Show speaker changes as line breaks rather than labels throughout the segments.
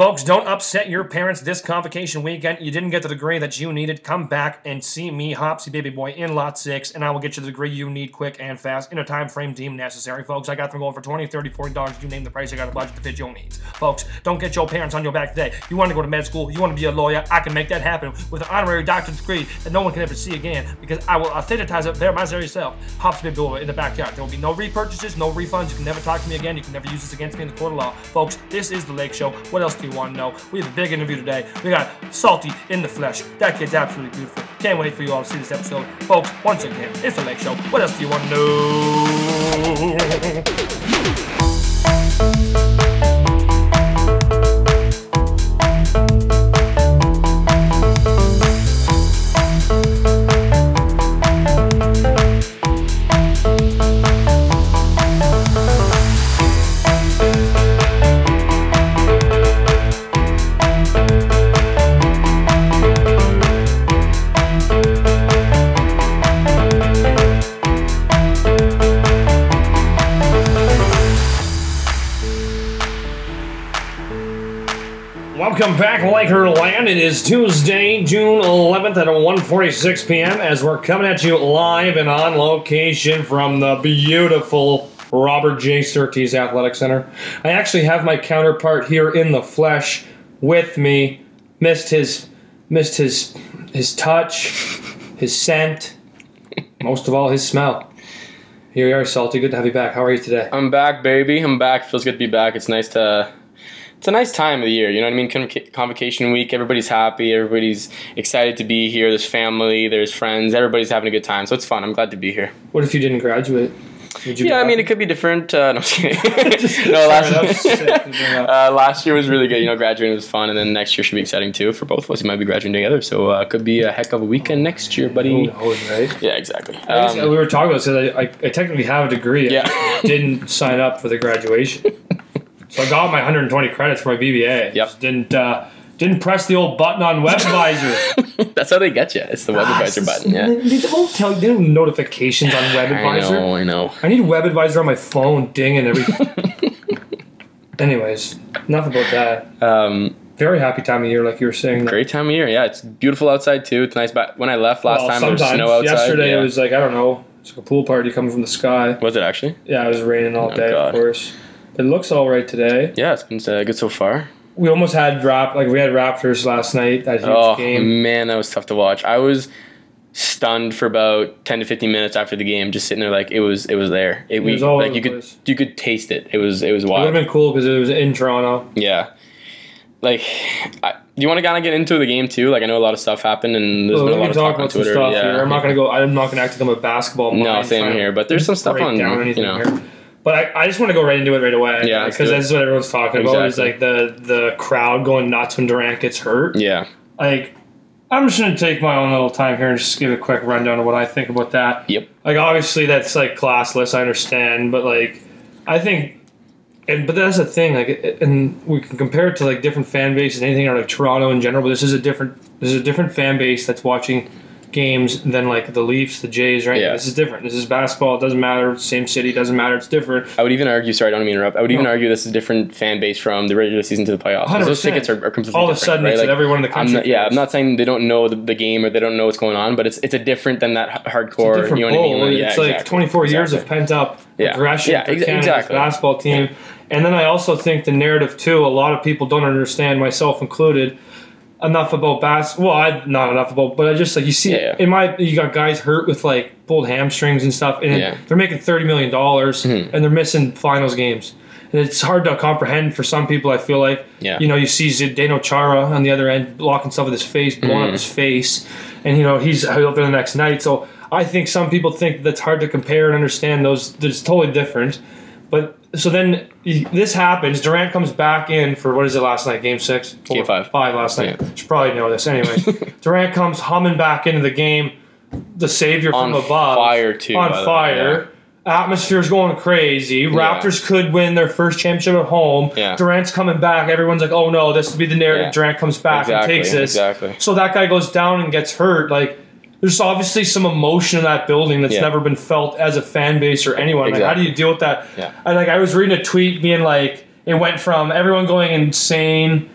Folks, don't upset your parents this convocation weekend. You didn't get the degree that you needed. Come back and see me, Hopsy Baby Boy, in Lot 6, and I will get you the degree you need quick and fast in a time frame deemed necessary. Folks, I got them going for 20 30 $40. You name the price, I got a budget to fit your needs. Folks, don't get your parents on your back today. You want to go to med school, you want to be a lawyer, I can make that happen with an honorary doctorate degree that no one can ever see again because I will authenticize it there myself. Hopsy Baby Boy in the backyard. There will be no repurchases, no refunds. You can never talk to me again. You can never use this against me in the court of law. Folks, this is the Lake Show. What else do you want to know? We have a big interview today. We got Salty in the flesh. That kid's absolutely beautiful. Can't wait for you all to see this episode. Folks, once again, it's the Lake Show. What else do you want to know? Welcome back, Laker Land. It is Tuesday, June 11th at 1:46 p.m. as we're coming at you live and on location from the beautiful Robert J. Surtees Athletic Center. I actually have my counterpart here in the flesh with me. Missed his, missed his, his touch, his scent, most of all his smell. Here you are, Salty. Good to have you back. How are you today?
I'm back, baby. I'm back. Feels good to be back. It's nice to it's a nice time of the year. You know what I mean? Convoc- Convocation week. Everybody's happy. Everybody's excited to be here. There's family. There's friends. Everybody's having a good time. So it's fun. I'm glad to be here.
What if you didn't graduate? Would you be
Yeah, I mean, it could be different. Uh, no, kidding. no, last,
Sorry, that was sick.
uh, last year was really good. You know, graduating was fun, and then next year should be exciting too for both of us. We might be graduating together, so uh, it could be a heck of a weekend next year, buddy.
knows, right?
Yeah, exactly.
Guess, uh,
Um,
we were talking about this. 'cause I, I, I technically have a degree. I
Yeah.
didn't sign up for the graduation, so I got my 120 credits for my BBA.
Yep.
Just didn't uh, didn't press the old button on WebAdvisor.
that's how they get you. It's the web advisor button. Yeah.
They don't tell you. They don't notifications on WebAdvisor.
I
WebAdvisor.
know. I know.
I need WebAdvisor on my phone, dinging everything. Anyways, enough about that.
Um,
Very happy time of year, like you were saying.
great time of year. Yeah, it's beautiful outside too. It's nice. But when I left last
Well,
time, there was snow outside.
Yesterday
yeah.
it was like I don't know. It's like a pool party coming from the sky.
Was it actually?
Yeah, it was raining all
Oh,
day,
God.
of course. It looks all right today.
Yeah, it's been uh, good so far.
We almost had rap like we had Raptors last night. That huge
Oh
game.
man, that was tough to watch. I was stunned for about ten to fifteen minutes after the game, just sitting there like it was. It was there. It, we,
was all
like you could
place.
you could taste it. It was it was wild.
It would have been cool because it was in Toronto.
Yeah. Like, I, do you want to kind of get into the game too? Like, I know a lot of stuff happened, and there's
Well,
been a lot of
talk
talk on Twitter.
stuff
yeah.
here. I'm not gonna go. I'm not gonna act like I'm a basketball.
No, same here. But there's some stuff on, you know.
here. But I, I just want to go right into it right away.
Yeah,
because
do it.
this is what everyone's talking about. Is like the the crowd going nuts when Durant gets hurt.
Yeah.
Like, I'm just gonna take my own little time here and just give a quick rundown of what I think about that.
Yep.
Like, obviously that's like classless. I understand, but like, I think. And, but that's the thing, like, and we can compare it to like different fan bases, anything or like Toronto in general. But this is a different, this is a different fan base that's watching games than like the Leafs, the Jays, right?
Yeah.
This is different. This is basketball. It doesn't matter. Same city doesn't matter. It's different.
I would even argue. Sorry, I don't mean to interrupt. I would even
No.
argue this is a different fan base from the regular season to the playoffs. Those
100%.
tickets are, are completely
All of a sudden,
right?
it's
Like,
everyone in the
I'm
country.
not, yeah, I'm not saying they don't know the, the game or they don't know what's going on, but it's it's a different than that hardcore.
different
you know what I mean?
bowl.
Like, yeah,
it's like
exactly,
24 years of pent up
Yeah.
aggression
Yeah,
for
ex-
Canada's
exactly.
basketball team. And then I also think the narrative too. A lot of people don't understand, myself included, enough about basketball. Well, I not enough about, but I just like you see
Yeah, yeah.
in my you got guys hurt with like pulled hamstrings and stuff, and
Yeah.
they're making 30 million dollars
Mhm.
and they're missing finals games. And it's hard to comprehend for some people. I feel like
Yeah.
you know you see Zdeno Chara on the other end blocking stuff with his face, blowing up
Mhm.
his face, and you know he's out there the next night. So I think some people think that's hard to compare and understand those. It's totally different. So then this happens. Durant comes back in for what is it last night? Game six,
Game five.
five last night. Should probably know this anyway. Durant comes humming back into the game. The savior
On
from above, On
fire, too,
on
the way,
fire. Atmosphere's going crazy. Raptors could win their first championship at home.
Yeah.
Durant's coming back. Everyone's like, "Oh no, this will be the narrative."
Yeah.
Durant comes back
Exactly,
and takes this.
exactly.
So that guy goes down and gets hurt. Like, there's obviously some emotion in that building that's
Yeah.
never been felt as a fan base or anyone. Like, how do you deal with that?
Yeah.
And like, I was reading a tweet being like, it went from everyone going insane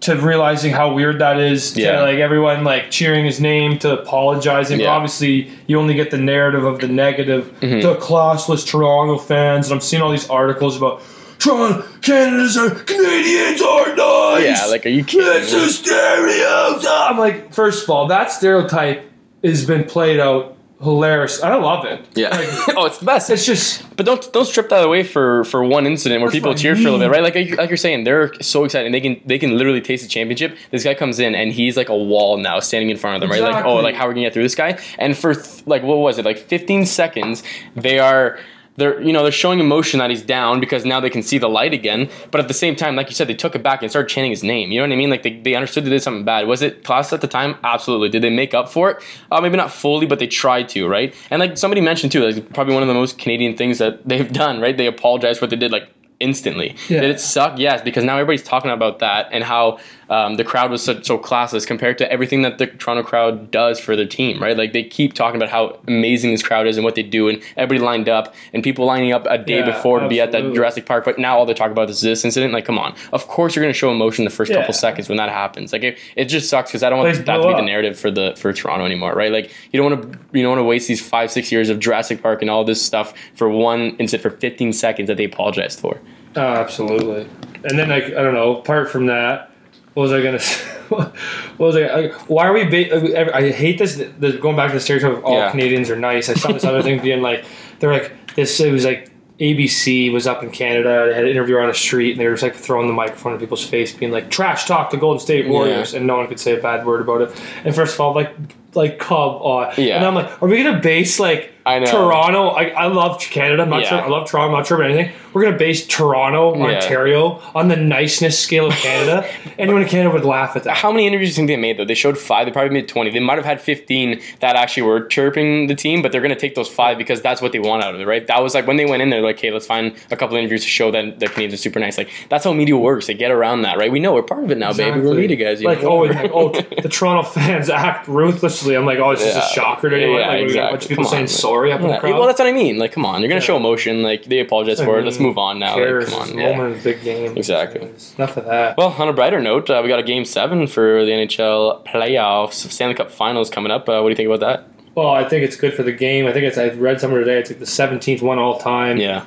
to realizing how weird that is. To,
Yeah.
like everyone like cheering his name to apologizing.
Yeah.
obviously, you only get the narrative of the negative.
Mm-hmm.
The classless Toronto fans, and I'm seeing all these articles about. Toronto, Canada's are Canadians are nice.
Yeah, like, are you kidding me?
It's a stereotype. I'm like, first of all, that stereotype has been played out hilarious. I love it.
Yeah.
Like,
oh, it's the best.
it's just
But don't don't strip that away for for one incident where people
I
cheered for a little bit, right? Like like, you're saying, they're so excited and they can they can literally taste the championship. This guy comes in and he's like a wall now, standing in front of them, right? Like oh, like how are we gonna get through this guy? And for th- like what was it? Like 15 seconds, they are. They're you know they're showing emotion that he's down because now they can see the light again. But at the same time, like you said, they took it back and started chanting his name. You know what I mean? Like they, they understood they did something bad. Was it class at the time? Absolutely. Did they make up for it? Uh, maybe not fully, but they tried to, right? And like somebody mentioned too, like probably one of the most Canadian things that they've done, right? They apologized for what they did like instantly.
Yeah.
Did it suck? Yes, because now everybody's talking about that and how um, the crowd was so, so classless compared to everything that the Toronto crowd does for their team, right? Like they keep talking about how amazing this crowd is and what they do, and everybody lined up and people lining up a day
Yeah,
before to be at that
absolutely.
Jurassic Park. But now all they talk about is this incident. Like, come on, of course you're going to show emotion the first
Yeah.
couple seconds when that happens. Like it, it just sucks because I don't want that to be the narrative for the for Toronto anymore, right? Like you don't want to you don't want to waste these five six years of Jurassic Park and all this stuff for one incident for 15 seconds that they apologized for.
Oh, absolutely. And then, like, I don't know. Apart from that, what was I gonna? say? what was I? I why are we? Ba- uh, I hate this. The, going back to the stereotype of all
Yeah.
Canadians are nice. I saw this other thing being like, they're like this. It was like ABC was up in Canada. They had an interview on the street, and they were just like throwing the microphone in people's face, being like, "Trash talk to Golden State Warriors," and no one could say a bad word about it. And first of all, like, like come on.
Yeah.
And I'm like, are we gonna base like
I know.
Toronto? I, I love Canada. I'm not
Yeah.
sure. I love Toronto. I'm not sure about anything. We're gonna base Toronto,
Yeah.
Ontario, on the niceness scale of Canada. Anyone in Canada would laugh at that.
How many interviews do you think they made though? They showed five. They probably made twenty. They might have had fifteen that actually were chirping the team, but they're gonna take those five because that's what they want out of it, right? That was like when they went in there, like, hey, let's find a couple interviews to show that the Canadians are super nice. Like that's how media works. They get around that, right? We know we're part of it now, baby. We're media guys. You
Like
know?
oh, like, oh, the Toronto fans act ruthlessly. I'm like, oh, it's just
Yeah.
a shocker to anyone.
Yeah,
like, we got a
exactly.
people
on,
saying
man.
sorry up in the crowd.
well, that's what I mean. Like, come on, you're gonna
Yeah.
show emotion. Like they apologize for it. Let's move on now. Like, come on, yeah.
moment of the big game.
Exactly.
Enough of that.
Well, on a brighter note, uh, we got a game seven for the NHL playoffs, Stanley Cup Finals coming up. Uh, what do you think about that?
Well, I think it's good for the game. I think it's. I read somewhere today. It's like the 17th one all time.
Yeah,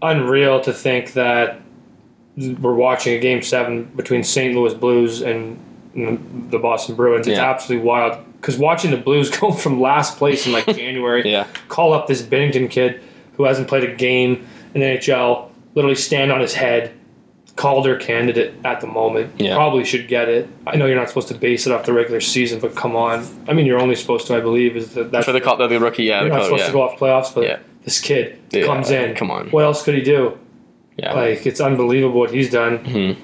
Unreal to think that we're watching a game seven between St. Louis Blues and the Boston Bruins. It's
Yeah.
absolutely wild because watching the Blues go from last place in like January,
yeah,
call up this Binnington kid who hasn't played a game in the NHL, literally stand on his head. Calder candidate at the moment.
Yeah.
Probably should get it. I know you're not supposed to base it off the regular season, but come on. I mean, you're only supposed to, I believe, is that that's
for the call, the rookie. Yeah,
you're
the
not
call,
supposed
yeah.
to go off playoffs, but
Yeah.
this kid
Yeah,
comes in.
come on.
What else could he do?
yeah.
Like it's unbelievable what he's done.
Mhm.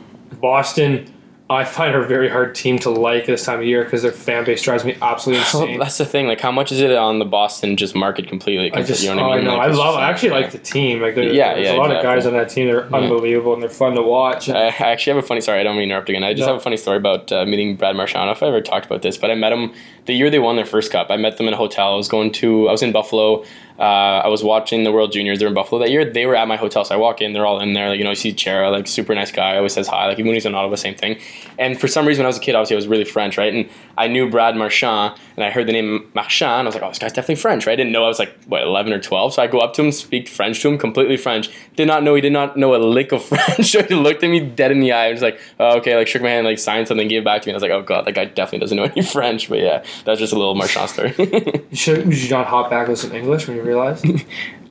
Boston, I find a very hard team to like this time of year because their fan base drives me absolutely
Well,
insane.
that's the thing. Like, how much is it on the Boston just market completely?
I just,
you
oh,
know what I mean?
I.
Like,
I love. I actually like the team. Like, there-
Yeah,
there's
yeah,
a lot of guys on that team. They're unbelievable and they're fun to watch.
I I actually have a funny. Sorry, I don't mean to interrupt again. I just
No.
have a funny story about uh, meeting Brad Marchand. I don't know if I ever talked about this, but I met him the year they won their first cup. I met them in a hotel. I was going to. I was in Buffalo. Uh, I was watching the World Juniors. They're in Buffalo that year. They were at my hotel, so I walk in. They're all in there. Like you know, you see Chara, like super nice guy. Always says hi. Like even when he's in Ottawa, same thing. And for some reason, when I was a kid, obviously I was really French, right? And I knew Brad Marchand, and I heard the name Marchand. I was like, oh, this guy's definitely French, right? I didn't know I was like what eleven or twelve. So I go up to him, speak French to him, completely French. Did not know he did not know a lick of French. so he looked at me dead in the eye. I was like, oh, okay, like shook my hand, like signed something, gave it back to me. And I was like, oh god, that guy definitely doesn't know any French. But yeah, that's just a little Marchand story.
You should, did you not hop back with some English when you realized?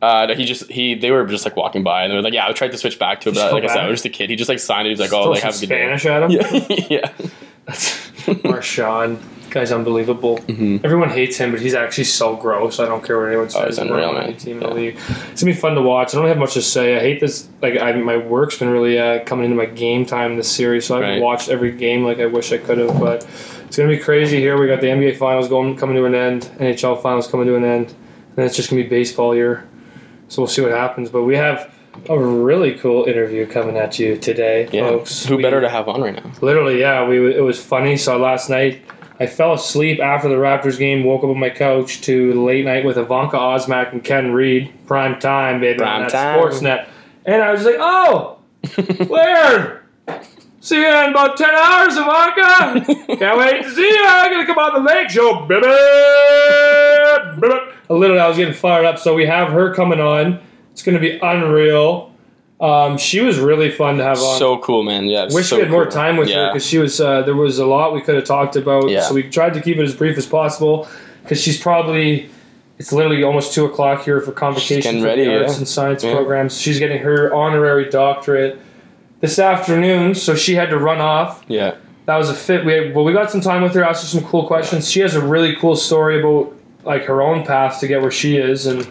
Uh, he just he they were just like walking by and they were like, yeah, I tried to switch back to it, but like I said, I was just a kid. He just like signed it. He was like, oh, like have a good day.
Spanish at him.
Yeah, yeah.
Marchand. Guy's unbelievable.
Mhm.
Everyone hates him, but he's actually so gross. I don't care what anyone says.
Oh, he's unreal, man.
Team in
Yeah.
the league. It's gonna be fun to watch. I don't have much to say. I hate this. Like, I, my work's been really uh, coming into my game time this series, so I haven't
Right.
watched every game like I wish I could have. But it's gonna be crazy here. We got the NBA finals going coming to an end, NHL finals coming to an end, and it's just gonna be baseball year. So we'll see what happens. But we have a really cool interview coming at you today,
Yeah.
folks.
Who
We-
better to have on right now?
Literally, yeah. We it was funny. So last night, I fell asleep after the Raptors game. Woke up on my couch to late night with Evanka Osmak and Ken Reid, prime time, baby,
Prime
on that
time.
Sportsnet. And I was like, oh, where? See you in about 10 hours, Evanka. Can't wait to see you. I'm going to come on the lake show, baby. Literally, I was getting fired up. So we have her coming on. It's going to be unreal. Um, she was really fun to have on.
So cool, man. Yeah.
Wish
so
we had more time with her because she was. Uh, there was a lot we could have talked about.
Yeah.
So we tried to keep it as brief as possible because she's probably. It's literally almost two o'clock here for convocation for
ready,
the arts
yeah.
and science
Yeah.
programs. She's getting her honorary doctorate this afternoon, so she had to run off.
Yeah.
That was a fit. We had, well, we got some time with her, asked her some cool questions. She has a really cool story about like her own path to get where she is and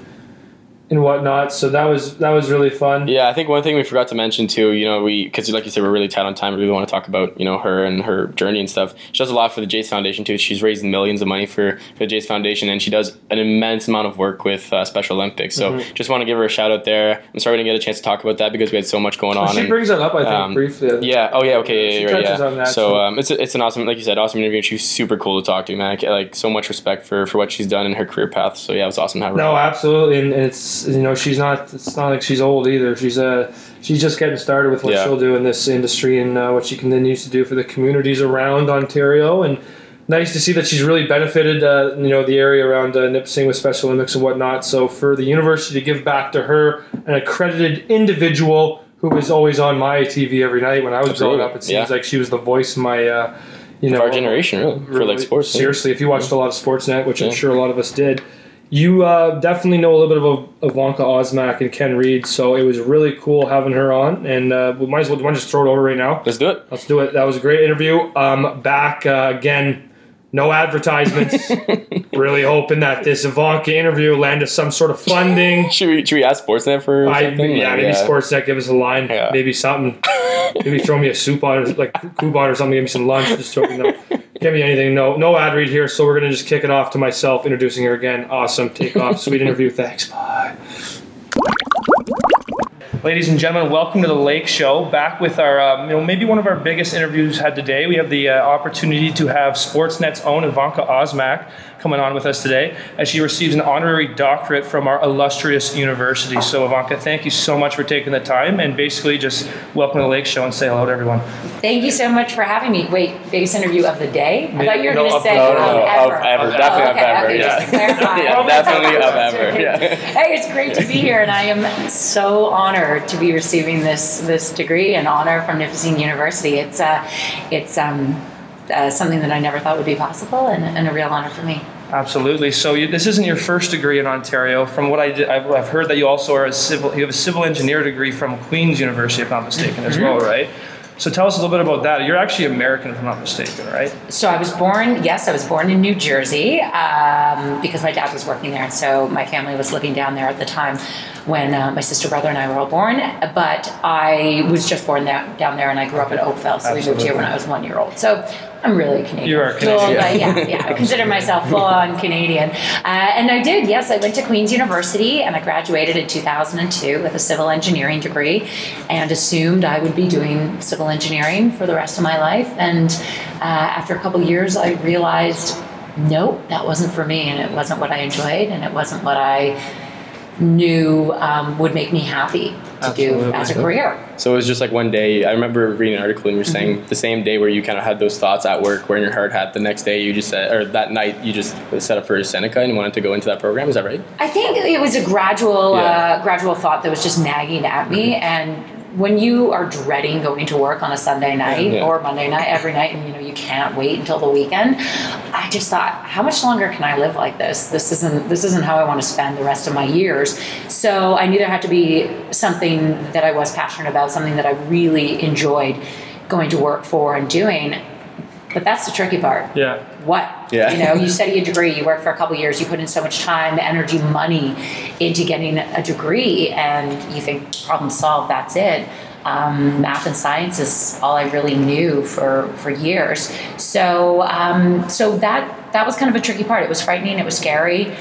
and whatnot. So that was that was really fun.
Yeah, I think one thing we forgot to mention too, you know, we because like you said, we're really tight on time. We really want to talk about you know her and her journey and stuff. She does a lot for the Jays Foundation too. She's raised millions of money for, for the Jays Foundation, and she does an immense amount of work with uh, Special Olympics. So
Mm-hmm.
just want to give her a shout out there. I'm sorry we didn't get a chance to talk about that because we had so much going on.
She
and-
brings that up, I think,
um,
briefly.
yeah. Oh, yeah. Okay. Yeah.
touches
yeah.
on that,
so um, it's a, it's an awesome, like you said, awesome interview. And she's super cool to talk to, man. Like, like so much respect for for what she's done in her career path. So yeah, it was awesome to have her.
No,
on.
absolutely, and it's you know she's not. It's not like she's old either. She's uh she's just getting started with what
Yeah.
she'll do in this industry and uh, what she continues to do for the communities around Ontario. And nice to see that she's really benefited uh, you know the area around uh, Nipissing with Special Olympics and whatnot. So for the university to give back to her, an accredited individual who was always on my TV every night when I was growing up, it seems
yeah.
like she was the voice of my. Uh, you know,
our generation, really, for like
really-
sports. yeah.
Seriously, if you watched a lot of Sportsnet, which I'm sure a lot of us did, you uh, definitely know a little bit of Evanka Osmak and Ken Reid. So it was really cool having her on, and uh, we might as well, just throw it over right now.
Let's do it.
Let's do it. That was a great interview. Um, back uh, again. No advertisements. really hoping that this Evanka interview landed some sort of funding.
Should we should we ask Sportsnet for
I,
something?
yeah, maybe Sportsnet give us a line,
Yeah.
maybe something. maybe throw me a soup on, or like coupon or something. Give me some lunch. Just throw me give me anything. No, no ad read here. So we're gonna just kick it off to myself, introducing her again. Awesome, take off, sweet interview. Thanks. Bye. Ladies and gentlemen, welcome to the Lake Show. Back with our, um, you know, maybe one of our biggest interviews had today. We have the uh, opportunity to have Sportsnet's own Evanka Osmak coming on with us today as she receives an honorary doctorate from our illustrious university. So, Evanka, thank you so much for taking the time and basically just welcome to the Lake Show and say hello to everyone.
Thank you so much for having me. Wait, biggest interview of the day? I thought you were
No,
going to say
no,
of
no, no,
ever.
of ever. Definitely
Oh,
of ever.
okay,
yeah.
just to
yeah, definitely of ever. Yeah.
Hey, it's great to be here, and I am so honored to be receiving this this degree and honor from Nipissing University. It's uh, it's um, uh, something that I never thought would be possible, and, and a real honor for me.
Absolutely. So you, this isn't your first degree in Ontario. From what I did, I've, I've heard that you also are a civil. You have a civil engineer degree from Queen's University, if I'm not mistaken, as well, right? So tell us a little bit about that. You're actually American, if I'm not mistaken, right?
So I was born, yes, I was born in New Jersey um, because my dad was working there. And so my family was living down there at the time when uh, my sister, brother, and I were all born. But I was just born there, down there and I grew up in Oakville. So we moved here when I was one year old. So I'm really Canadian.
You are Canadian.
Well, yeah, yeah. I consider myself full on Canadian. Uh, and I did, yes. I went to Queen's University and I graduated in 2002 with a civil engineering degree and assumed I would be doing civil engineering for the rest of my life. And uh, after a couple years, I realized, nope, that wasn't for me and it wasn't what I enjoyed and it wasn't what I knew um, would make me happy to do as a career.
So it was just like one day. I remember reading an article and you're saying
Mm-hmm.
the same day where you kind of had those thoughts at work, wearing your hard hat. The next day you just said, or that night you just set up for Seneca and wanted to go into that program. Is that right?
I think it was a gradual,
Yeah.
uh, gradual thought that was just nagging at me. And when you are dreading going to work on a Sunday night
Yeah.
or Monday night, every night, and you know you can't wait until the weekend, I just thought, how much longer can I live like this? This isn't this isn't how I want to spend the rest of my years. So I knew there had to be something that I was passionate about, something that I really enjoyed going to work for and doing. But that's the tricky part.
Yeah.
what
Yeah.
you know you study a degree you work for a couple years you put in so much time energy money into getting a degree and you think problem solved that's it. Um, math and science is all i really knew for for years. So um, so that that was kind of a tricky part. It was frightening it was scary.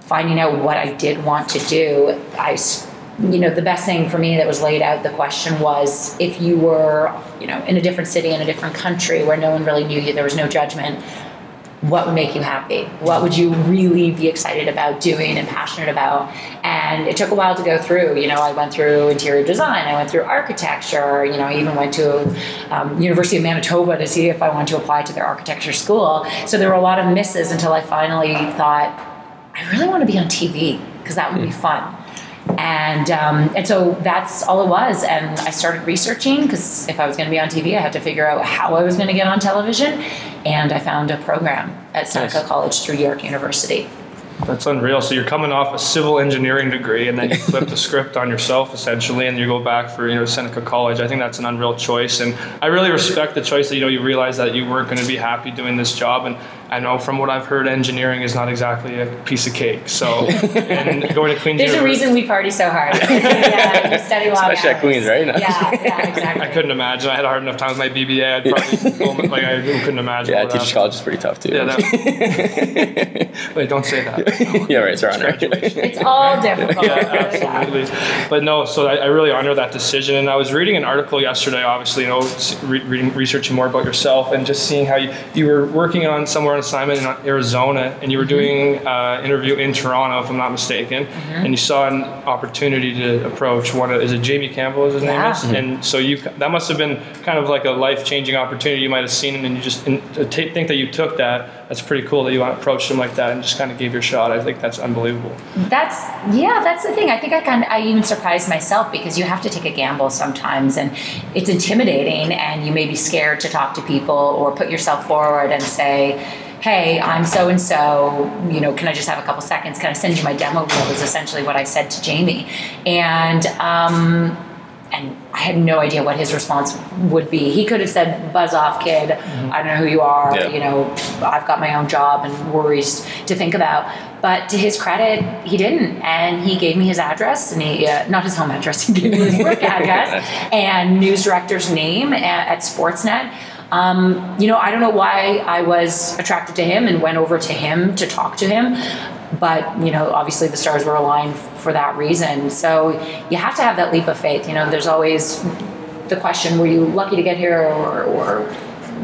Finding out what i did want to do i s- you know the best thing for me that was laid out the question was if you were you know in a different city in a different country where no one really knew you there was no judgment what would make you happy? What would you really be excited about doing and passionate about? And it took a while to go through. You know, I went through interior design, I went through architecture. You know, I even went to um, University of Manitoba to see if I wanted to apply to their architecture school. So there were a lot of misses until I finally thought, I really want to be on TV because that would be fun and um, and so that's all it was. And I started researching because if I was going to be on TV, I had to figure out how I was going to get on television. And I found a program at Seneca nice. College through York University.
That's unreal. So you're coming off a civil engineering degree, and then you flip the script on yourself essentially, and you go back for you know Seneca College. I think that's an unreal choice, and I really respect the choice that you know you realize that you weren't going to be happy doing this job, and I know from what I've heard, engineering is not exactly a piece of cake. So, and going to Queens.
There's a reason we party so hard. yeah, you study long
Especially
hours.
at Queens, right?
Yeah, yeah, exactly.
I couldn't imagine. I had a hard enough time with my BBA. I'd probably like I couldn't imagine.
Yeah, teaching college is pretty tough too.
Yeah. That, wait, don't say that.
yeah, right. Sorry.
It's all difficult.
yeah, absolutely. But no, so I, I, really honor that decision. And I was reading an article yesterday, obviously, you know, re- reading, researching more about yourself, and just seeing how you, you were working on somewhere assignment in Arizona, and you were doing an uh, interview in Toronto, if I'm not mistaken, mm-hmm. and you saw an opportunity to approach one of is it Jamie Campbell is his yeah. name is, mm-hmm. and so you that must have been kind of like a life changing opportunity you might have seen, and you just and t- think that you took that. That's pretty cool that you approached him like that and just kind of gave your shot. I think that's unbelievable.
That's yeah, that's the thing. I think I kind I even surprised myself because you have to take a gamble sometimes, and it's intimidating, and you may be scared to talk to people or put yourself forward and say hey, I'm so and so, you know, can I just have a couple seconds? Can I send you my demo reel? Was essentially what I said to Jamie. And, um, and I had no idea what his response would be. He could have said, "Buzz off, kid. Mm-hmm. I don't know who you are. Yeah. You know, I've got my own job and worries to think about." But to his credit, he didn't, and he gave me his address and he uh, not his home address. He gave me his work address and news director's name at, at Sportsnet. Um, you know, I don't know why I was attracted to him and went over to him to talk to him, but you know, obviously the stars were aligned for that reason. So you have to have that leap of faith. You know, there's always the question: Were you lucky to get here, or, or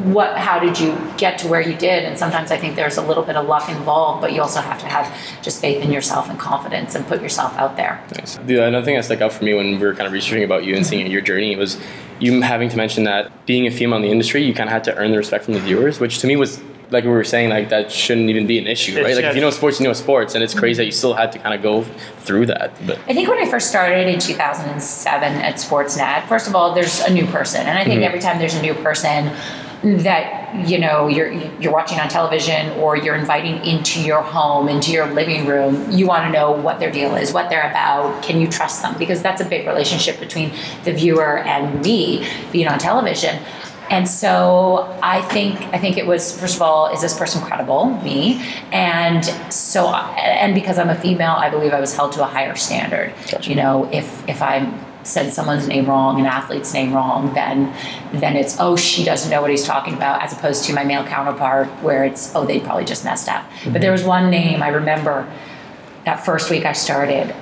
what how did you get to where you did and sometimes i think there's a little bit of luck involved but you also have to have just faith in yourself and confidence and put yourself out there
nice. the another thing that stuck out for me when we were kind of researching about you and seeing your journey was you having to mention that being a female in the industry you kind of had to earn the respect from the viewers which to me was like we were saying, like that shouldn't even be an issue, right? It's, like yeah, if you know sports, you know sports, and it's crazy that you still had to kind of go through that. But
I think when I first started in 2007 at Sportsnet, first of all, there's a new person, and I think mm-hmm. every time there's a new person, that you know you're you're watching on television or you're inviting into your home into your living room you want to know what their deal is what they're about can you trust them because that's a big relationship between the viewer and me being on television and so I think I think it was first of all, is this person credible? Me, and so and because I'm a female, I believe I was held to a higher standard. Gotcha. You know, if if I'm said someone's name wrong, an athlete's name wrong, then then it's oh she doesn't know what he's talking about, as opposed to my male counterpart where it's oh they probably just messed up. Mm-hmm. But there was one name I remember that first week I started.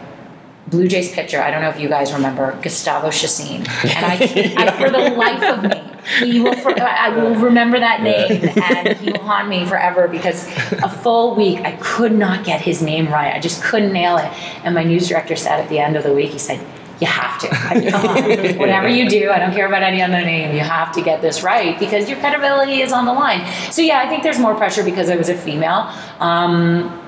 Blue Jays pitcher. I don't know if you guys remember Gustavo Chacin, and I, I for the life of me, he will. For, I will remember that name, and he will haunt me forever because a full week I could not get his name right. I just couldn't nail it. And my news director said at the end of the week, he said, you have to. Whatever you do, I don't care about any other name. You have to get this right because your credibility is on the line. So yeah, I think there's more pressure because I was a female. Um,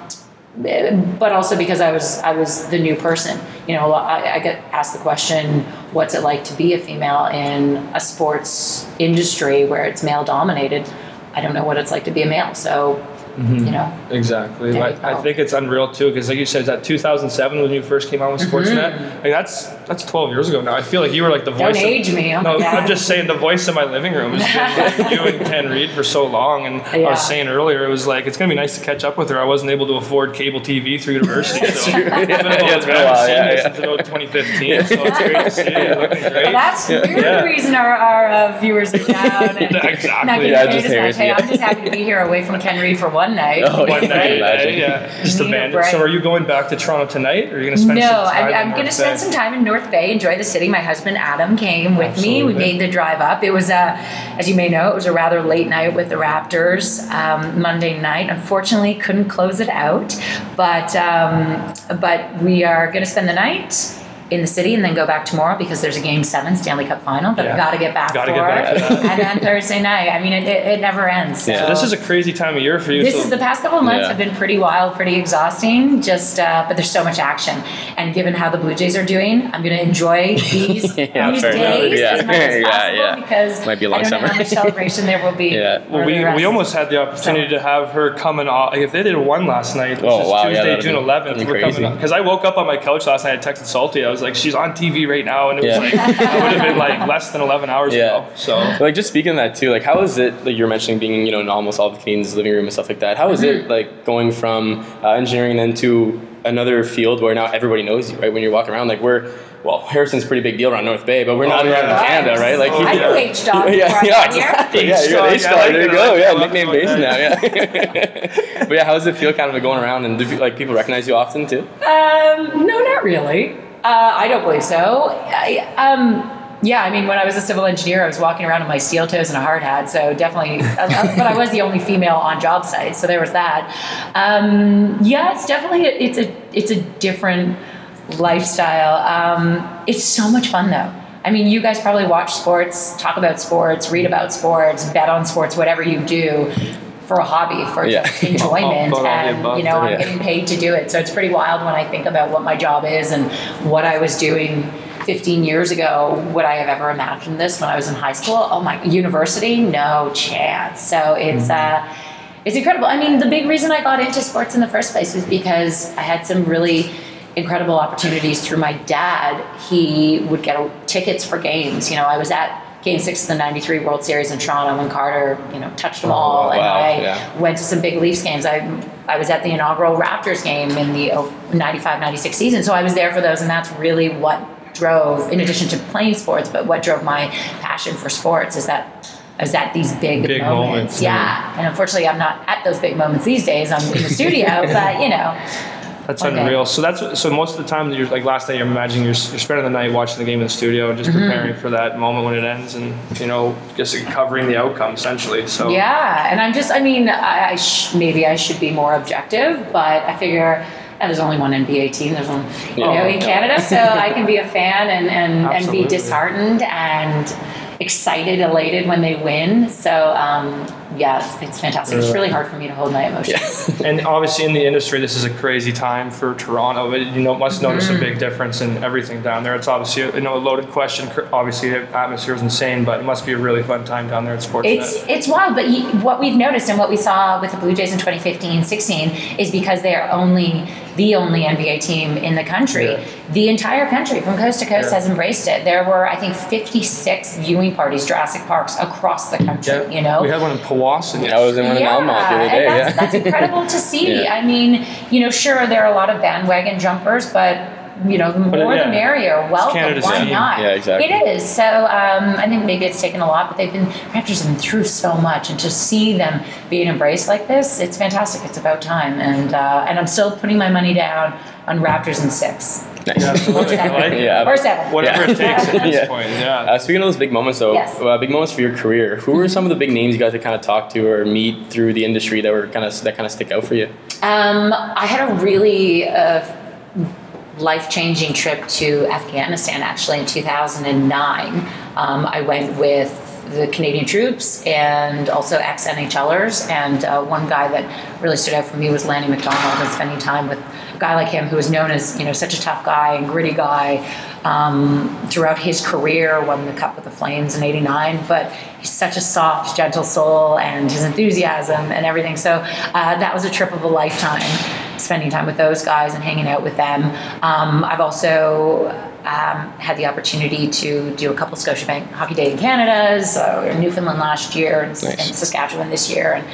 but also because I was I was the new person. You know, I, I, get asked the question, "What's it like to be a female in a sports industry where it's male dominated?" I don't know what it's like to be a male. So. You know.
Exactly. I, I, think it's unreal too because, like you said, that 2007 when you first came out with mm-hmm. Sportsnet. Mm-hmm. Like that's that's 12 years ago now. I feel like you were like the voice.
Don't age me. Oh
no, I'm just saying the voice in my living room has been like you and Ken Reid for so long. And yeah. I was saying earlier, it was like it's gonna be nice to catch up with her. I wasn't able to afford cable TV through university. so it's been about, yeah, it's been a while. Yeah, yeah. Since about 2015. So it's great to see you looking great.
Well, that's yeah. the reason our, our uh, viewers are down. And
exactly.
Not yeah, just, hey, I'm just happy to be here away from Ken Reid for one one night.
Oh,
One
yeah.
night,
Imagine.
yeah, just abandoned. So, are you going back to Toronto tonight, or are you going to spend
No,
some time
I'm,
in
I'm
North
going to spend
Bay?
some time in North Bay, enjoy the city. My husband Adam came with me. We made the drive up. It was a, as you may know, it was a rather late night with the Raptors um, Monday night. Unfortunately, couldn't close it out, but um, but we are going to spend the night in the city and then go back tomorrow because there's a game seven Stanley Cup final that
Yeah.
I got to get back
Gotta
for.
get back
and then Thursday night. I mean, it, it, it never ends. So.
Yeah,
This is a crazy time of year for you.
This
so
is the past couple of months
Yeah.
have been pretty wild, pretty exhausting. Just, uh, but there's so much action, and given how the Blue Jays are doing, I'm going to enjoy these,
Yeah,
these
fair enough.
days
Yeah.
as much as
Yeah,
possible
yeah.
because
Might be a long
I don't know
summer.
how much celebration there will be.
Yeah.
Well, we, we almost had the opportunity to have her coming off. Like if they did one last night, which
Oh,
is
wow, yeah,
Tuesday,
that'd
June 11th, we're
crazy.
coming Because I woke up on my couch last night and texted Salty. I was like, she's on TV right now. And it was like, it would have been like less than 11 hours
Yeah.
ago. So.
Like just speaking of that too, like how is it like you're mentioning being you know in almost all the Canadians' living room and stuff like that? How is
Mm-hmm.
it like going from uh, engineering then to another field where now everybody knows you, right? When you're walking around, like we're well, Harrison's a pretty big deal around North Bay, but we're not
Oh,
around
yeah.
in Canada, right? Like
Oh,
I
yeah.
H dog
yeah, yeah,
got here.
exactly. Yeah, you're
H-Dog,
an H
I
dog.
like
There you go.
like
Yeah, nickname
Love
based
it.
now. Yeah. but yeah, how does it feel, kind of going around and do like people recognize you often too?
Um, no, not really. Uh, I don't believe so. I, um, yeah, I mean, when I was a civil engineer, I was walking around in my steel toes and a hard hat, so definitely. uh, but I was the only female on job sites, so there was that. Um, yeah, it's definitely it's a it's a different lifestyle. Um, it's so much fun though. I mean, you guys probably watch sports, talk about sports, read about sports, bet on sports, whatever you do for a hobby, for
Yeah.
just enjoyment,
All of the
and you know, I'm
yeah.
getting paid to do it. So it's pretty wild when I think about what my job is and what I was doing 15 years ago. Would I have ever imagined this when I was in high school? Oh my, university? No chance. So it's uh, it's incredible. I mean, the big reason I got into sports in the first place was because I had some really incredible opportunities through my dad. He would get tickets for games. You know, I was at Game Six of the '93 World Series in Toronto when Carter, you know, touched them oh, all, and
wow,
I
yeah.
went to some big Leafs games. I I was at the inaugural Raptors game in the 95-96 season, so I was there for those, and that's really what drove, in addition to playing sports, but what drove my passion for sports is that I was at these big,
Big
moments.
moments,
Yeah. and unfortunately, I'm not at those big moments these days. I'm in the studio, but you know,
That's
Okay.
unreal. So that's so most of the time that you're like last night, you're imagining you're, you're spending the night watching the game in the studio and just
Mm-hmm.
preparing for that moment when it ends, and you know, just covering the outcome essentially. So
Yeah, and I'm just, I mean, I, I sh- maybe I should be more objective, but I figure and there's only one NBA team. There's one, you
Yeah.
know, in Canada, so I can be a fan and and, and be disheartened and excited, elated when they win. So um, yeah, it's, it's fantastic. It's really hard for me to hold my emotions.
And obviously, in the industry, this is a crazy time for Toronto. But you know, must notice
Mm-hmm.
a big difference in everything down there. It's obviously you know a loaded question. Obviously, the atmosphere is insane, but it must be a really fun time down there at sports.
It's it's wild, but you, what we've noticed and what we saw with the Blue Jays in 2015-16 is because they are only the only NBA team in the country.
Yeah.
The entire country, from coast to coast,
Yeah.
has embraced it. There were, I think, 56 viewing parties, Jurassic Parks across the country.
yeah,
You know,
we had one in Powassan.
I was in one in Almonte the other day.
and that's,
yeah.
that's incredible to see.
Yeah.
I mean, you know, sure, there are a lot of bandwagon jumpers, but you know, the
But,
more
yeah,
the merrier. Welcome,
Canada's
why
team.
not?
Yeah, exactly.
It is. So um, I think maybe it's taken a lot, but they've been Raptors have been through so much, and to see them being embraced like this, it's fantastic. It's about time, and uh, and I'm still putting my money down on Raptors and six
Nice.
Yeah, absolutely. I like it.
Yeah.
or seven.
Whatever
Yeah.
it takes at this
Yeah.
point. Yeah.
Uh, speaking of those big moments, though,
Yes.
uh, big moments for your career. Who were some of the big names you guys had kind of talked to or meet through the industry that were kind of that kind of stick out for you?
Um, I had a really uh, life changing trip to Afghanistan actually in 2009. Um, I went with the Canadian troops and also ex NHLers. And uh, one guy that really stood out for me was Lanny McDonald and spending time with a guy like him who was known as, you know, such a tough guy and gritty guy um, throughout his career, won the Cup with the Flames in 89, but he's such a soft, gentle soul and his enthusiasm and everything. So uh, that was a trip of a lifetime, spending time with those guys and hanging out with them. Um, I've also um, had the opportunity to do a couple Scotiabank Hockey Day in we were in Newfoundland last year and,
Nice.
and Saskatchewan this year, and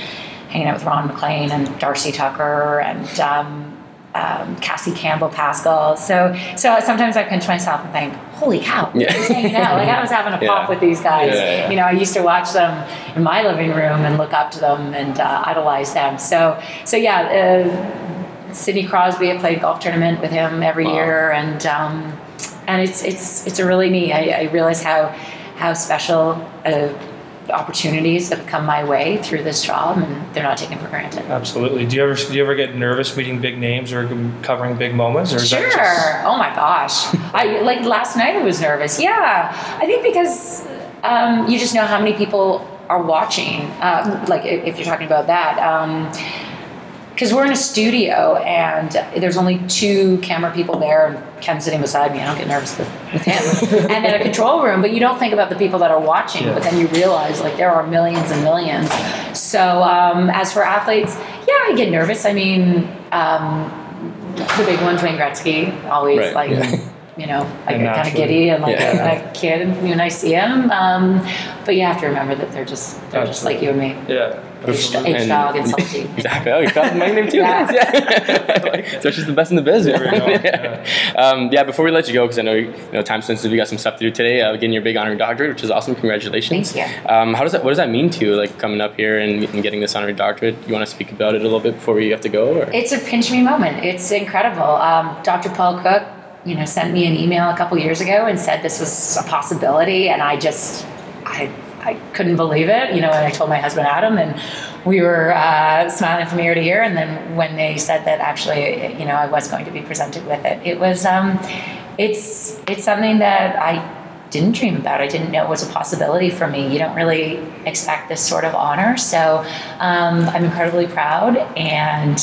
hanging out with Ron MacLean and Darcy Tucker and um, um, Cassie Campbell Pascall. So so sometimes I pinch myself and think, holy cow,
Yeah.
Hanging out. Like I was having a pop
Yeah.
with these guys.
Yeah.
You know, I used to watch them in my living room and look up to them and uh, idolize them. So so yeah. Uh, Sidney Crosby, I played golf tournament with him every
Wow.
year, and um, and it's it's it's a really neat. I, I realize how how special uh, opportunities have come my way through this job, and they're not taken for granted.
Absolutely. Do you ever do you ever get nervous meeting big names or covering big moments, or is
Sure.
just
Oh my gosh. I like last night. I was nervous. Yeah. I think because um, you just know how many people are watching. Um, like if if you're talking about that. Um, because we're in a studio and there's only two camera people there and Ken's sitting beside me. I don't get nervous with, with him. and then a control room, but you don't think about the people that are watching.
Yeah.
But then you realize like there are millions and millions. So um, as for athletes, yeah, I get nervous. I mean, um, the big one, Wayne Gretzky, always
Right,
like.
yeah.
You know, I get kind of giddy and like
Yeah.
a, a kid when I see him. Um, but you have to remember that they're just they're just like you and me.
yeah?
H
And-
dog and salty.
Exactly. Oh, you got my name too.
Yeah.
Yeah. so she's the best in the biz.
There we go,
yeah. Um, yeah. Before we let you go, because I know you know time sensitive, you got some stuff to do today. Uh, getting your big honorary doctorate, which is awesome. Congratulations.
Thank you.
Um, how does that? What does that mean to you? Like coming up here and, and getting this honorary doctorate. You want to speak about it a little bit before we have to go? Or?
It's a pinch me moment. It's incredible. Um, Dr. Paul Cook, you know, sent me an email a couple years ago and said this was a possibility, and I just, I, I couldn't believe it. You know, and I told my husband Adam, and we were uh, smiling from ear to ear. And then when they said that actually, you know, I was going to be presented with it, it was, um, it's, it's something that I didn't dream about. I didn't know it was a possibility for me. You don't really expect this sort of honor, so um, I'm incredibly proud and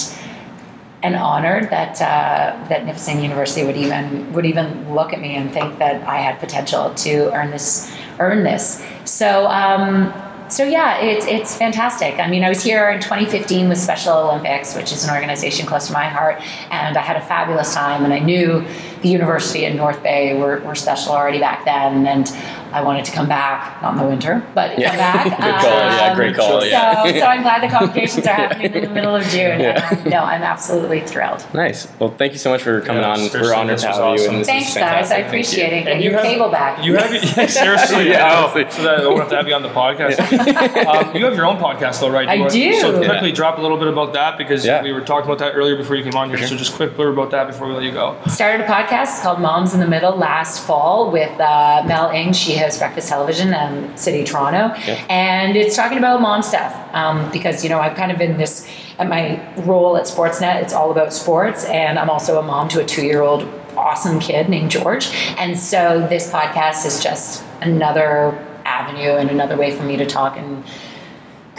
and honored that uh, that Nipissing University would even would even look at me and think that I had potential to earn this earn this. So um, so yeah, it's it's fantastic. I mean, I was here in 2015 with Special Olympics, which is an organization close to my heart, and I had a fabulous time. And I knew the university in North Bay were, were special already back then, and I wanted to come back, not in the winter, but
Yeah.
come back.
Good call. Yeah,
Um,
great call.
So,
Yeah.
so I'm glad the complications are happening in the middle of June.
Yeah.
And, um, no, I'm absolutely thrilled.
Nice. Well, thank you so much for coming
Yeah,
on.
seriously,
We're honored to
was
have you. And this
Thanks, guys.
fantastic.
I
Thank
appreciate it.
And you
your
have-
cable back.
You have yeah, seriously,
Yeah,
wow.
honestly.
So that I won't have to have you on the podcast. um, you have your own podcast though, right?
I
You
do.
So
Yeah.
quickly drop a little bit about that because
Yeah.
we were talking about that earlier before you came on here.
sure.
So just quick blurb about that before we let you go.
Started a podcast it's called Moms in the Middle last fall with uh, Mel Ng. She hosts Breakfast Television in City, Toronto.
Yeah.
And it's talking about mom stuff um, because, you know, I've kind of been this, at my role at Sportsnet, it's all about sports. And I'm also a mom to a two year old awesome kid named George. And so this podcast is just another avenue and another way for me to talk and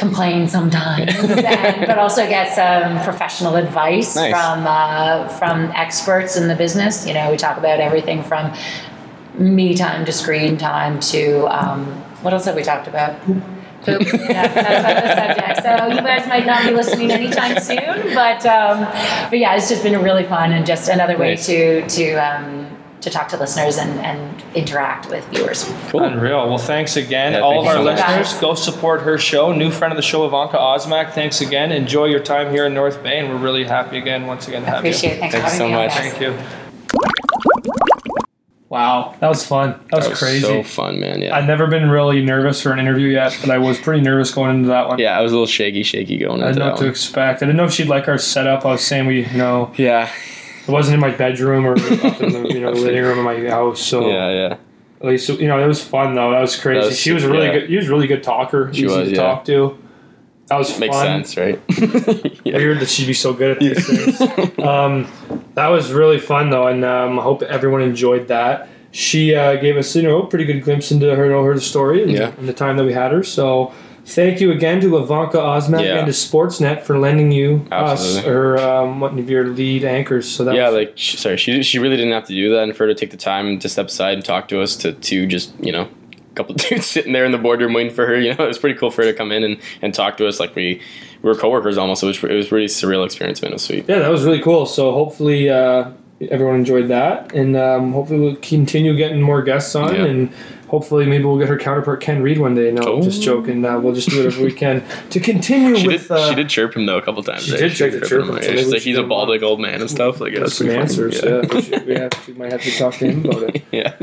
complain sometimes, and, but also get some professional advice
Nice.
from uh, from experts in the business. You know, we talk about everything from me time to screen time to um, what else have we talked about? Poop. Poop. Yeah, that's about the subject. So you guys might not be listening anytime soon, but um, but yeah, it's just been really fun and just another way
Nice.
to to um, to talk to listeners and, and interact with viewers.
Cool.
Unreal. Well, thanks again.
Yeah,
All
thank
of our
so much.
listeners, go support her show. New friend of the show, Evanka Osmak. Thanks again. Enjoy your time here in North Bay, and we're really happy again, once again, to have
Appreciate it. Thanks,
Thanks
for
so
having me on,
much.
guys.
Thank you. Wow, that was fun. That was,
That was
crazy.
so fun, man. Yeah.
I've never been really nervous for an interview yet, but I was pretty nervous going into that one.
yeah, I was a little shaky, shaky going
I didn't know
that
what to expect. I didn't know if she'd like our setup. I was saying we, you know,
Yeah,
it wasn't in my bedroom or up in the you know living room of my house. So
yeah, yeah.
at least you know it was fun though. That was crazy.
That was-
she was a really
yeah.
good. She was a really good talker.
She
easy
was,
to
yeah.
talk to. That was
Makes
fun.
sense, right? yeah.
Weird that she'd be so good at these things. Um, that was really fun though, and um, I hope everyone enjoyed that. She uh, gave us you know a pretty good glimpse into her know her story and,
Yeah.
and the time that we had her. So thank you again to Evanka Osmak
Yeah.
and to Sportsnet for lending you us
Absolutely.
or um, one of your lead anchors. So that
yeah,
was,
like she, sorry, she she really didn't have to do that, and for her to take the time to step aside and talk to us to to just you know a couple dudes sitting there in the boardroom waiting for her. You know, it was pretty cool for her to come in and, and talk to us like we, we were coworkers almost. It was it was really surreal experience, man. It was sweet.
yeah, that was really cool. So hopefully uh, everyone enjoyed that, and um, hopefully we'll continue getting more guests on,
Yeah.
and hopefully maybe we'll get her counterpart Ken Reid one day. No,
Oh.
just joking. Uh, we'll just do whatever we can to continue
She
with.
did.
uh,
she did chirp him though a couple times.
she
right?
did to
was
chirp
chirping
him, so
she's like he's a
him
bald like old man and stuff. Like that's
some answers. Yeah, we, should, we have to, might have to talk to him about it.
Yeah.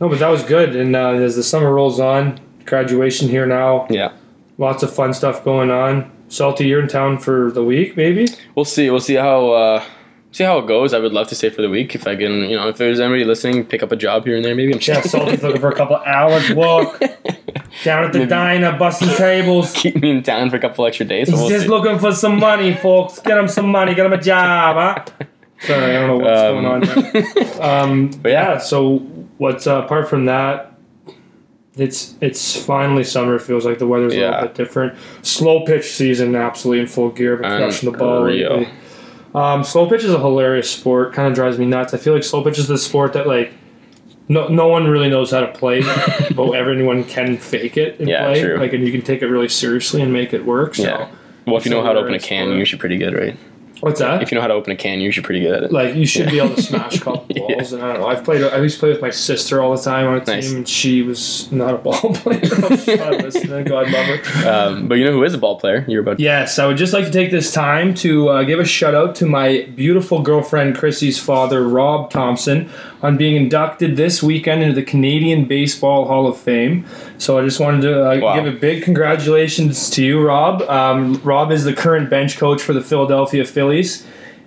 No, but that was good. And uh, as the summer rolls on, graduation here now,
yeah.
lots of fun stuff going on. Salty, you're in town for the week, maybe.
We'll see. We'll see how uh, see how it goes. I would love to stay for the week if I can. You know, if there's anybody listening, pick up a job here and there. Maybe I'm
Yeah, Salty's looking for a couple hours work down at the
Maybe.
diner, busting tables.
keep me in town for a couple extra days.
He's
but we'll
just
see.
looking for some money, folks. Get him some money. Get him a job, huh? Sorry, I don't know what's
Um,
going on there. Um,
But yeah.
yeah. So what's uh, apart from that? It's it's finally summer. It feels like the weather's a little bit different. Slow pitch season, absolutely in full gear. But crushing the ball. Lately. Um, slow pitch is a hilarious sport. Kind of drives me nuts. I feel like slow pitch is the sport that like. No, no one really knows how to play, but everyone can fake it and
Yeah,
play.
true.
Like, and you can take it really seriously and make it work. So,
Yeah. Well, if you know how to open a can,
sport.
you're usually pretty good, right?
What's that?
If you know how to open a can, you're usually pretty good at it.
like you should be able to smash a couple
Yeah.
balls. And I don't know. I've played. I used to play with my sister all the time on a team, and she was not a ball player. God love her.
Um, but you know who is a ball player? You're about.
Yes, I would just like to take this time to uh, give a shout out to my beautiful girlfriend Chrissy's father, Rob Thomson, on being inducted this weekend into the Canadian Baseball Hall of Fame. So I just wanted to uh,
Wow.
give a big congratulations to you, Rob. Um, Rob is the current bench coach for the Philadelphia Phillies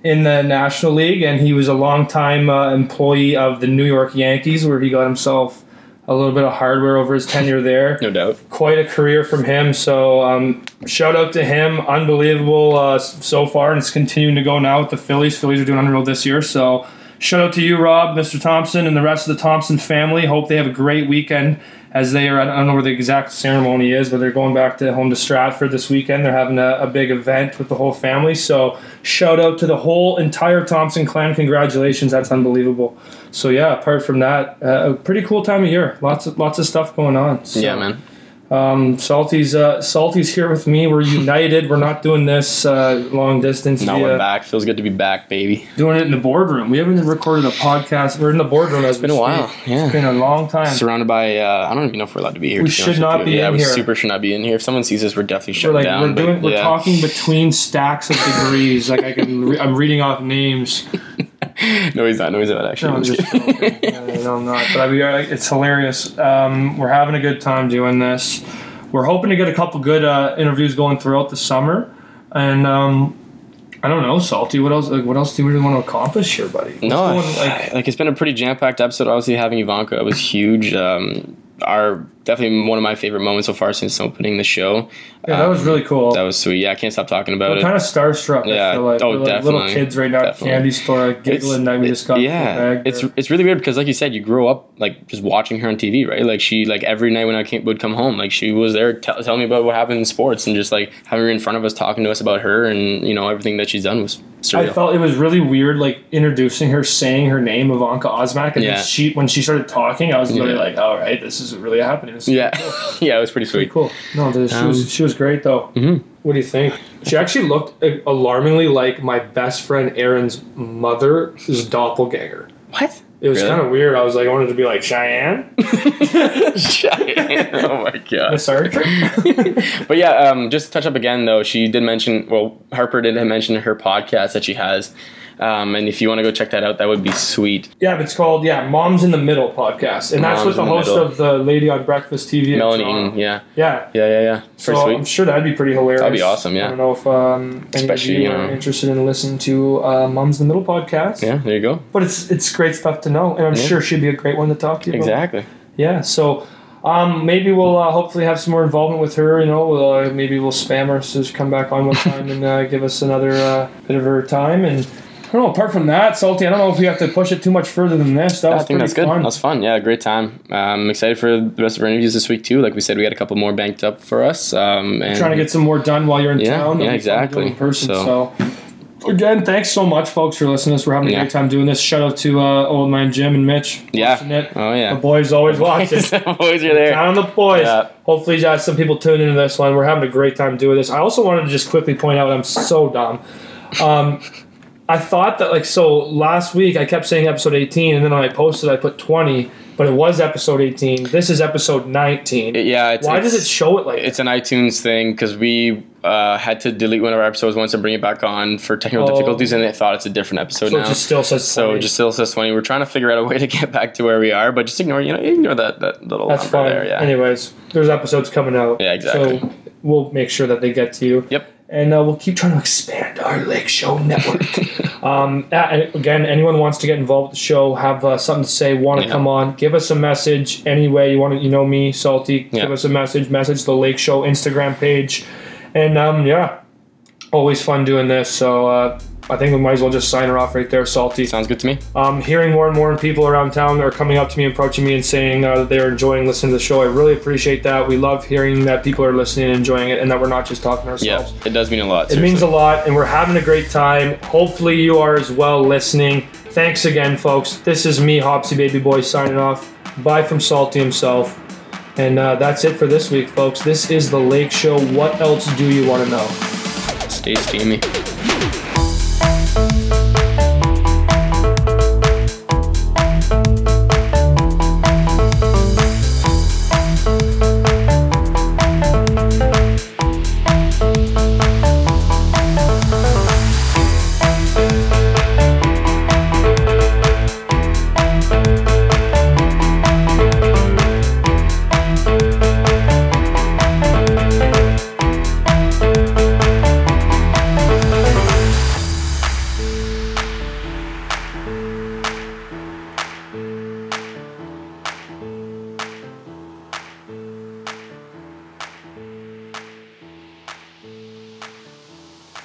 in the National League, and he was a longtime uh, employee of the New York Yankees, where he got himself a little bit of hardware over his tenure there
No doubt.
quite a career from him. So um, shout out to him. Unbelievable uh, so far, and it's continuing to go now with the Phillies. Phillies are doing unreal this year. So shout out to you, Rob, Mr. Thomson, and the rest of the Thomson family. Hope they have a great weekend as they are. I don't know where the exact ceremony is, but they're going back to home to Stratford this weekend. They're having a, a big event with the whole family. So shout out to the whole entire Thomson clan. Congratulations, that's unbelievable. So yeah, apart from that, uh, a pretty cool time of year. Lots of lots of stuff going on. So,
yeah, man.
Um, Salty's uh, Salty's here with me. We're united. We're not doing this uh, long distance.
Now we're back. Feels good to be back, baby.
Doing it in the boardroom. We haven't recorded a podcast. We're in the boardroom as
It's been a while. Yeah.
It's been a long time.
Surrounded by, uh, I don't even know if we're allowed to be here.
We should not be.
Yeah,
in
we
here.
super should not be in here. If someone sees us, we're definitely shut
like
down.
we're
but.
We're
yeah.
talking between stacks of degrees. like I can. Re- I'm reading off names.
no, he's not. No, he's not actually.
No,
I'm
I'm
just
just
kidding.
No, no, I'm not. But I mean, uh, it's hilarious. Um, we're having a good time doing this. We're hoping to get a couple good uh, interviews going throughout the summer, and um, I don't know, Salty. What else? Like, what else do you really want to accomplish here, buddy? What's
No,
going-
like, like it's been a pretty jam packed episode. Obviously, having Evanka was huge. Um, our definitely one of my favorite moments so far since opening the show.
yeah, that was
Um,
really cool.
That was sweet. Yeah, I can't stop talking about
We're
it.
kind of starstruck.
Yeah.
I feel like.
Oh,
We're like little kids right now at
Definitely.
candy store, like, giggling that we just got.
yeah, it's
there.
it's really weird because like you said, you grow up like just watching her on TV, right? Like she like every night when I came, would come home, like she was there tell telling me about what happened in sports and just like having her in front of us talking to us about her and you know everything that she's done was
I felt it was really weird, like introducing her, saying her name, Evanka Osmak, and
Yeah.
then she when she started talking, I was really
Yeah.
like, "All right, this is really happening." This is
yeah,
cool.
yeah, it was pretty
Pretty
sweet.
cool. No, the, she
Um,
was she was great though.
Mhm.
What do you think? She actually looked alarmingly like my best friend Aaron's mother's doppelganger.
What?
It was
Really?
kind of weird. I was like, I wanted to be like Cheyenne,
Cheyenne. oh my god.
Miss Archer.
But yeah, um, just to touch up again though, she did mention. Well, Harper did mention her podcast that she has, um, and if you want to go check that out, that would be sweet.
yeah, it's called yeah, Moms in the Middle podcast, and that's
Moms
with the
the
host
Middle.
of the Lady on Breakfast TV.
Melanie, yeah,
Yeah.
yeah, yeah, yeah.
So
Pretty
I'm sure that'd be pretty hilarious.
That'd be awesome, yeah.
I don't know if um,
Especially,
you are
know-
interested in listening to uh, Moms in the Middle podcast.
Yeah, there you go.
But it's it's great stuff to know, and I'm
Yeah.
sure she'd be a great one to talk to you. about.
Exactly.
Yeah. So. Um, maybe we'll uh, hopefully have some more involvement with her. You know, uh, maybe we'll spam her so she come back on one time and uh, give us another uh, bit of her time. And don't know. Apart from that, salty. I don't know if we have to push it too much further than this. That
Yeah,
was
I think that's
pretty
good.
fun.
That's fun. Yeah, great time. Um, I'm excited for the rest of our interviews this week too. Like we said, we got a couple more banked up for us. Um, and
trying to get some more done while you're in
Yeah,
town.
yeah,
That'd be fun to do
exactly.
In person.
So-
So. again, thanks so much, folks, for listening to us. We're having a
Yeah.
great time doing this. Shout out to uh, old man Jim and Mitch.
Yeah. Oh
The boys always watching.
Boys are there.
Down the boys.
Yeah.
Hopefully, uh, some people tune into this one. We're having a great time doing this. I also wanted to just quickly point out I'm so dumb. Um, I thought that like so last week I kept saying episode 18, and then when I posted I put 20, but it was episode 18. This is episode 19.
It- yeah, it's,
Why
it's,
does it show it like
It's an iTunes thing because we uh, had to delete one of our episodes once and bring it back on for technical
Oh.
difficulties, and they thought it's a different episode
so
now.
it just still says
so
20.
it just still says twenty. We're trying to figure out a way to get back to where we are, but just ignore you know ignore that that little
That's
number
fine.
there. Yeah.
Anyways, there's episodes coming out.
Yeah, exactly.
So we'll make sure that they get to you.
Yep.
And uh, we'll keep trying to expand our Lake Show network. um, again, anyone wants to get involved with the show, have uh, something to say, want to
Yeah.
come on, give us a message any way you want to. You know me, Salty.
Yeah.
Give us a message. Message the Lake Show Instagram page. And um, yeah, always fun doing this. So uh, I think we might as well just sign her off right there, Salty.
Sounds good to me.
Um, hearing more and more people around town are coming up to me, approaching me, and saying uh, that they're enjoying listening to the show. I really appreciate that. We love hearing that people are listening and enjoying it, and that we're not just talking to
Yeah,
ourselves.
it does mean a lot.
It means a lot, and we're having a great time. Hopefully, you are as well listening. Thanks again, folks. This is me, Hopsy Baby Boy, signing off. Bye from Salty himself. And uh, that's it for this week, folks. This is the Lake Show. What else do you want to know?
Stay steamy.